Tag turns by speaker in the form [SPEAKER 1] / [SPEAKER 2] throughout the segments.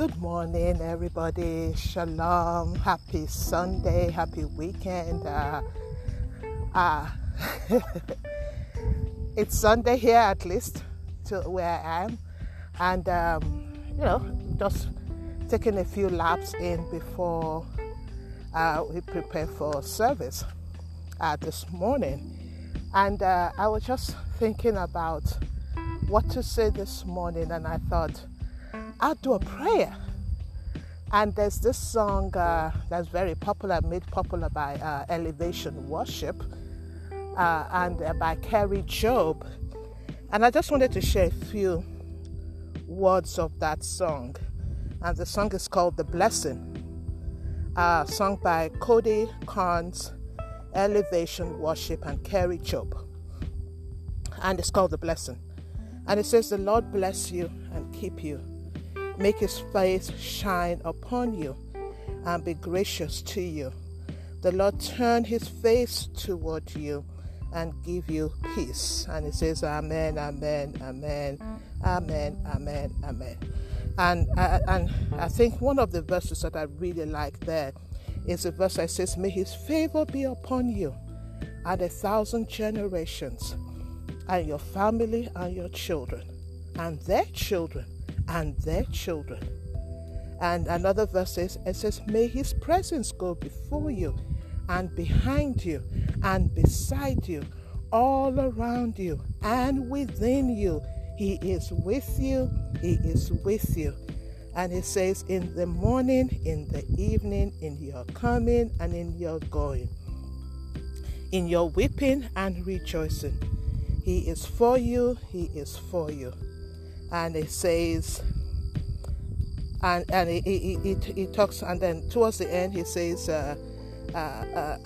[SPEAKER 1] Good morning, everybody. Shalom. Happy Sunday. Happy weekend. Uh, uh, it's Sunday here, at least, to where I am. And, um, you know, just taking a few laps in before uh, we prepare for service uh, this morning. And uh, I was just thinking about what to say this morning, and I thought, A prayer. And there's this song uh, that's very popular, made popular by uh, Elevation Worship uh, and uh, by Kari Jobe. And I just wanted to share a few words of that song. And the song is called The Blessing, uh, sung by Cody Carnes, Elevation Worship, and Kari Jobe. And it's called The Blessing. And it says, The Lord bless you and keep you make his face shine upon you and be gracious to you. The Lord turn his face toward you and give you peace. And it says, Amen, Amen, Amen, Amen, Amen, Amen. And and I think one of the verses that I really like there is a verse that says, May his favor be upon you and a thousand generations, and your family and your children, and their children and their children. And another verse says, it says, May his presence go before you and behind you and beside you, all around you and within you. He is with you, he is with you. And it says, In the morning, in the evening, in your coming and in your going, in your weeping and rejoicing. He is for you, he is for you and it says and and he, he, he, he talks and then towards the end he says uh, uh, uh,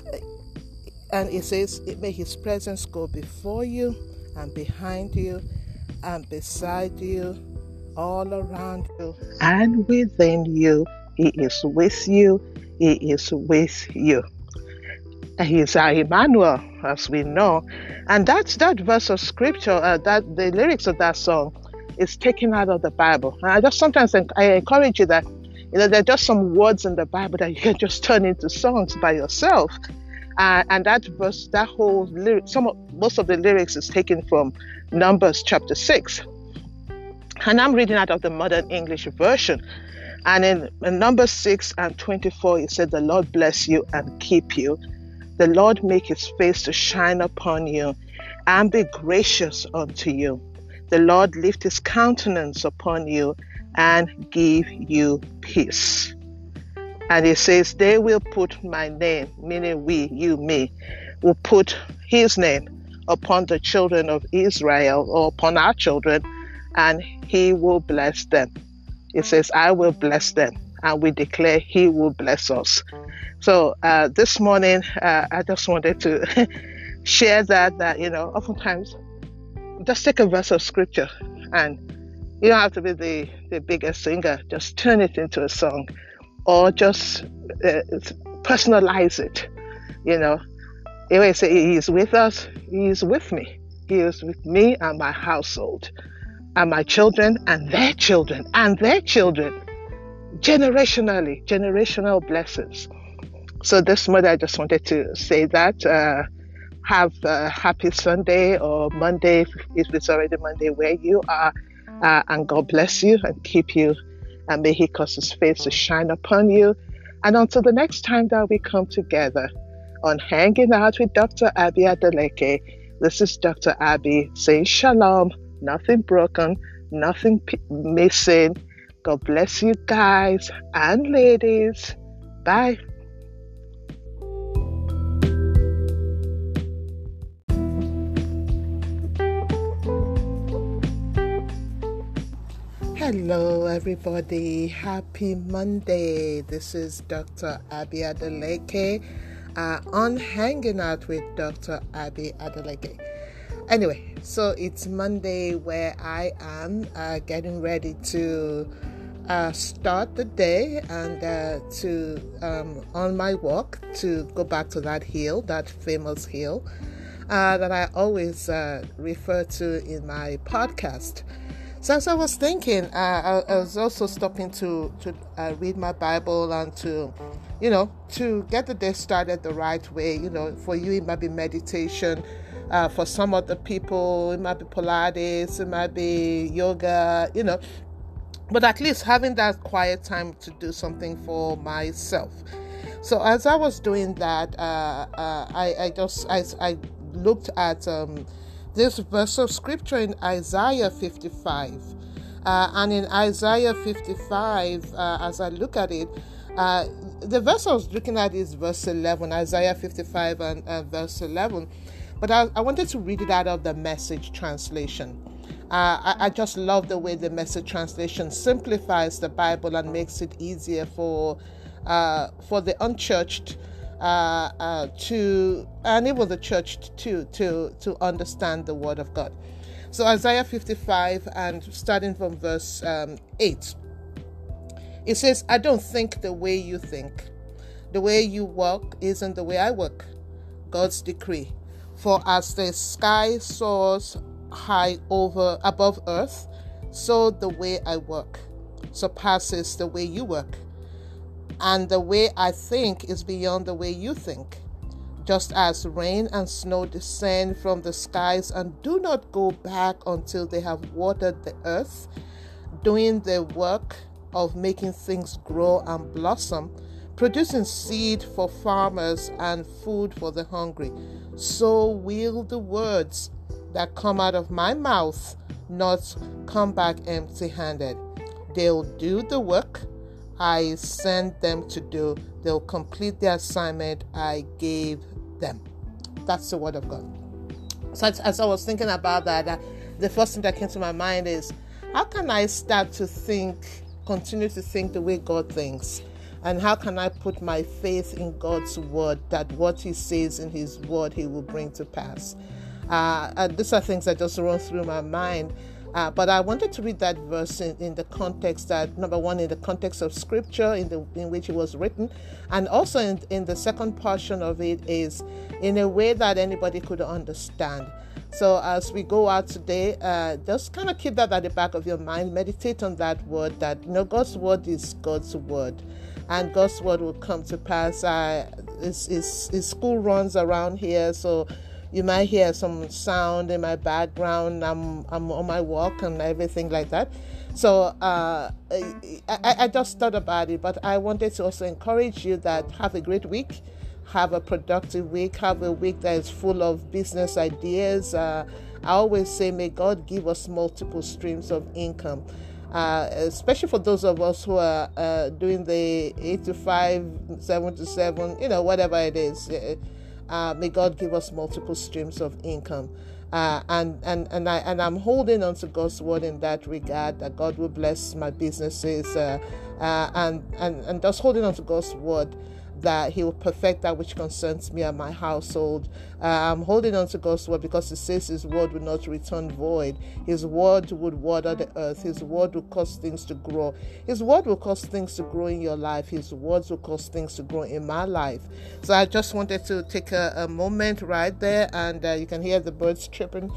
[SPEAKER 1] and he says may his presence go before you and behind you and beside you all around you and within you. He is with you. He is with you. He is our Emmanuel, as we know, and that's that verse of scripture. Uh, that the lyrics of that song is taken out of the Bible. And I just sometimes I encourage you that you know there are just some words in the Bible that you can just turn into songs by yourself. Uh, and that verse, that whole lyric, some of, most of the lyrics is taken from Numbers chapter six. And I'm reading out of the modern English version. And in, in Numbers 6 and 24, it said, The Lord bless you and keep you. The Lord make his face to shine upon you and be gracious unto you the Lord lift his countenance upon you and give you peace. And he says, They will put my name, meaning we, you, me, will put his name upon the children of Israel or upon our children, and he will bless them. He says, I will bless them, and we declare he will bless us. So uh, this morning, uh, I just wanted to share that, that, you know, oftentimes just take a verse of scripture and you don't have to be the, the biggest singer, just turn it into a song or just uh, personalize it. You know, always say, He with us, He is with me. He is with me and my household, and my children, and their children, and their children. Generationally, generational blessings. So this morning, I just wanted to say that. Uh, have a happy Sunday or Monday if it's already Monday where you are. Uh, and God bless you and keep you. And may He cause His face to shine upon you. And until the next time that we come together on Hanging Out with Dr. Abby Adeleke, this is Dr. Abby saying Shalom, nothing broken, nothing p- missing. God bless you guys and ladies. Bye. Hello, everybody. Happy Monday. This is Dr. Abby Adeleke uh, on Hanging Out with Dr. Abby Adeleke. Anyway, so it's Monday where I am uh, getting ready to uh, start the day and uh, to um, on my walk to go back to that hill, that famous hill uh, that I always uh, refer to in my podcast. So as I was thinking, uh, I, I, was also stopping to to uh, read my Bible and to, you know, to get the day started the right way. You know, for you it might be meditation. Uh, for some other people, it might be Pilates, it might be yoga. You know, but at least having that quiet time to do something for myself. So as I was doing that, uh, uh, I, I, just I, I looked at. Um, this verse of scripture in Isaiah 55. Uh, and in Isaiah 55, uh, as I look at it, uh, the verse I was looking at is verse 11, Isaiah 55 and uh, verse 11. But I, I, wanted to read it out of the message translation. Uh, I, I, just love the way the message translation simplifies the Bible and makes it easier for uh, for the unchurched uh, uh, to enable the church to to to understand the word of God. So Isaiah 55 and starting from verse um, 8, it says, "I don't think the way you think. The way you walk isn't the way I work. God's decree. For as the sky soars high over above earth, so the way I work surpasses the way you work." And the way I think is beyond the way you think. Just as rain and snow descend from the skies and do not go back until they have watered the earth, doing the work of making things grow and blossom, producing seed for farmers and food for the hungry, so will the words that come out of my mouth not come back empty handed. They'll do the work I sent them to do. They'll complete the assignment I gave them. That's the word of God. So as, as I was thinking about that, uh, the first thing that came to my mind is how can I start to think, continue to think the way God thinks? And how can I put my faith in God's word that what He says in His word He will bring to pass? Uh, and these are things that just run through my mind uh, but I wanted to read that verse in, in, the context that number one, in the context of scripture in the in which it was written, and also in, in the second portion of it is in a way that anybody could understand. So as we go out today, uh, just kind of keep that at the back of your mind. Meditate on that word. That you know, God's word is God's word, and God's word will come to pass. Uh, his, his, his school runs around here, so you might hear some sound in my background. I'm I'm on my walk and everything like that. So uh, I, I just thought about it, but I wanted to also encourage you that have a great week, have a productive week, have a week that is full of business ideas. Uh, I always say, may God give us multiple streams of income. Uh, especially for those of us who are uh, doing the 8 to 5, 7 to 7, you know, whatever it is. Uh, may God give us multiple streams of income. Uh, and and and I and I'm holding on to God's word in that regard that God will bless my businesses uh, uh and and and just holding on to God's word that He will perfect that which concerns me and my household. Uh, I'm holding on to God's word because He says His word will not return void. His word would water the earth. His word will cause things to grow. His word will cause things to grow in your life. His words will cause things to grow in my life. So I just wanted to take a, a moment right there, and uh, you can hear the birds chirping.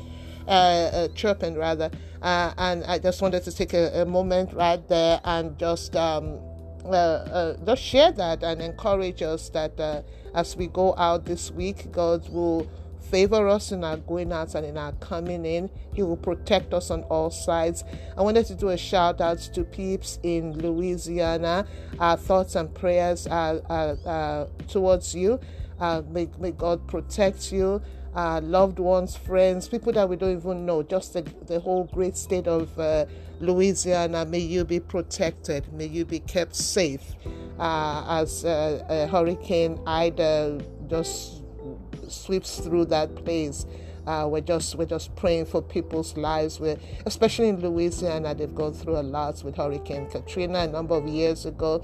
[SPEAKER 1] Uh, uh, chirping rather, uh, and I just wanted to take a, a moment right there and just um, just share that and encourage us that uh, as we go out this week, God will favor us in our going out and in our coming in. He will protect us on all sides. I wanted to do a shout out to peeps in Louisiana. Our thoughts and prayers are, are, are towards you. Uh, may, may God protect you uh, loved ones, friends, people that we don't even know, just the, the whole great state of uh, Louisiana. May you be protected. May you be kept safe uh, as uh, Hurricane Ida just sweeps through that place. Uh, we're just we're just praying for people's lives. We're, especially in Louisiana, they've gone through a lot with Hurricane Katrina a number of years ago.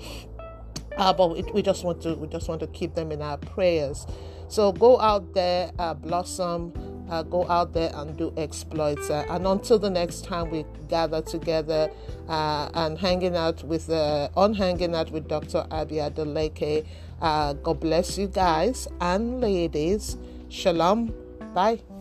[SPEAKER 1] Uh, but we, we just want to we just want to keep them in our prayers. So go out there, uh, blossom, uh, go out there and do exploits. Uh, and until the next time we gather together uh, and hanging out with, uh, on hanging out with Dr. Abby Adeleke, God bless you guys and ladies. Shalom. Bye.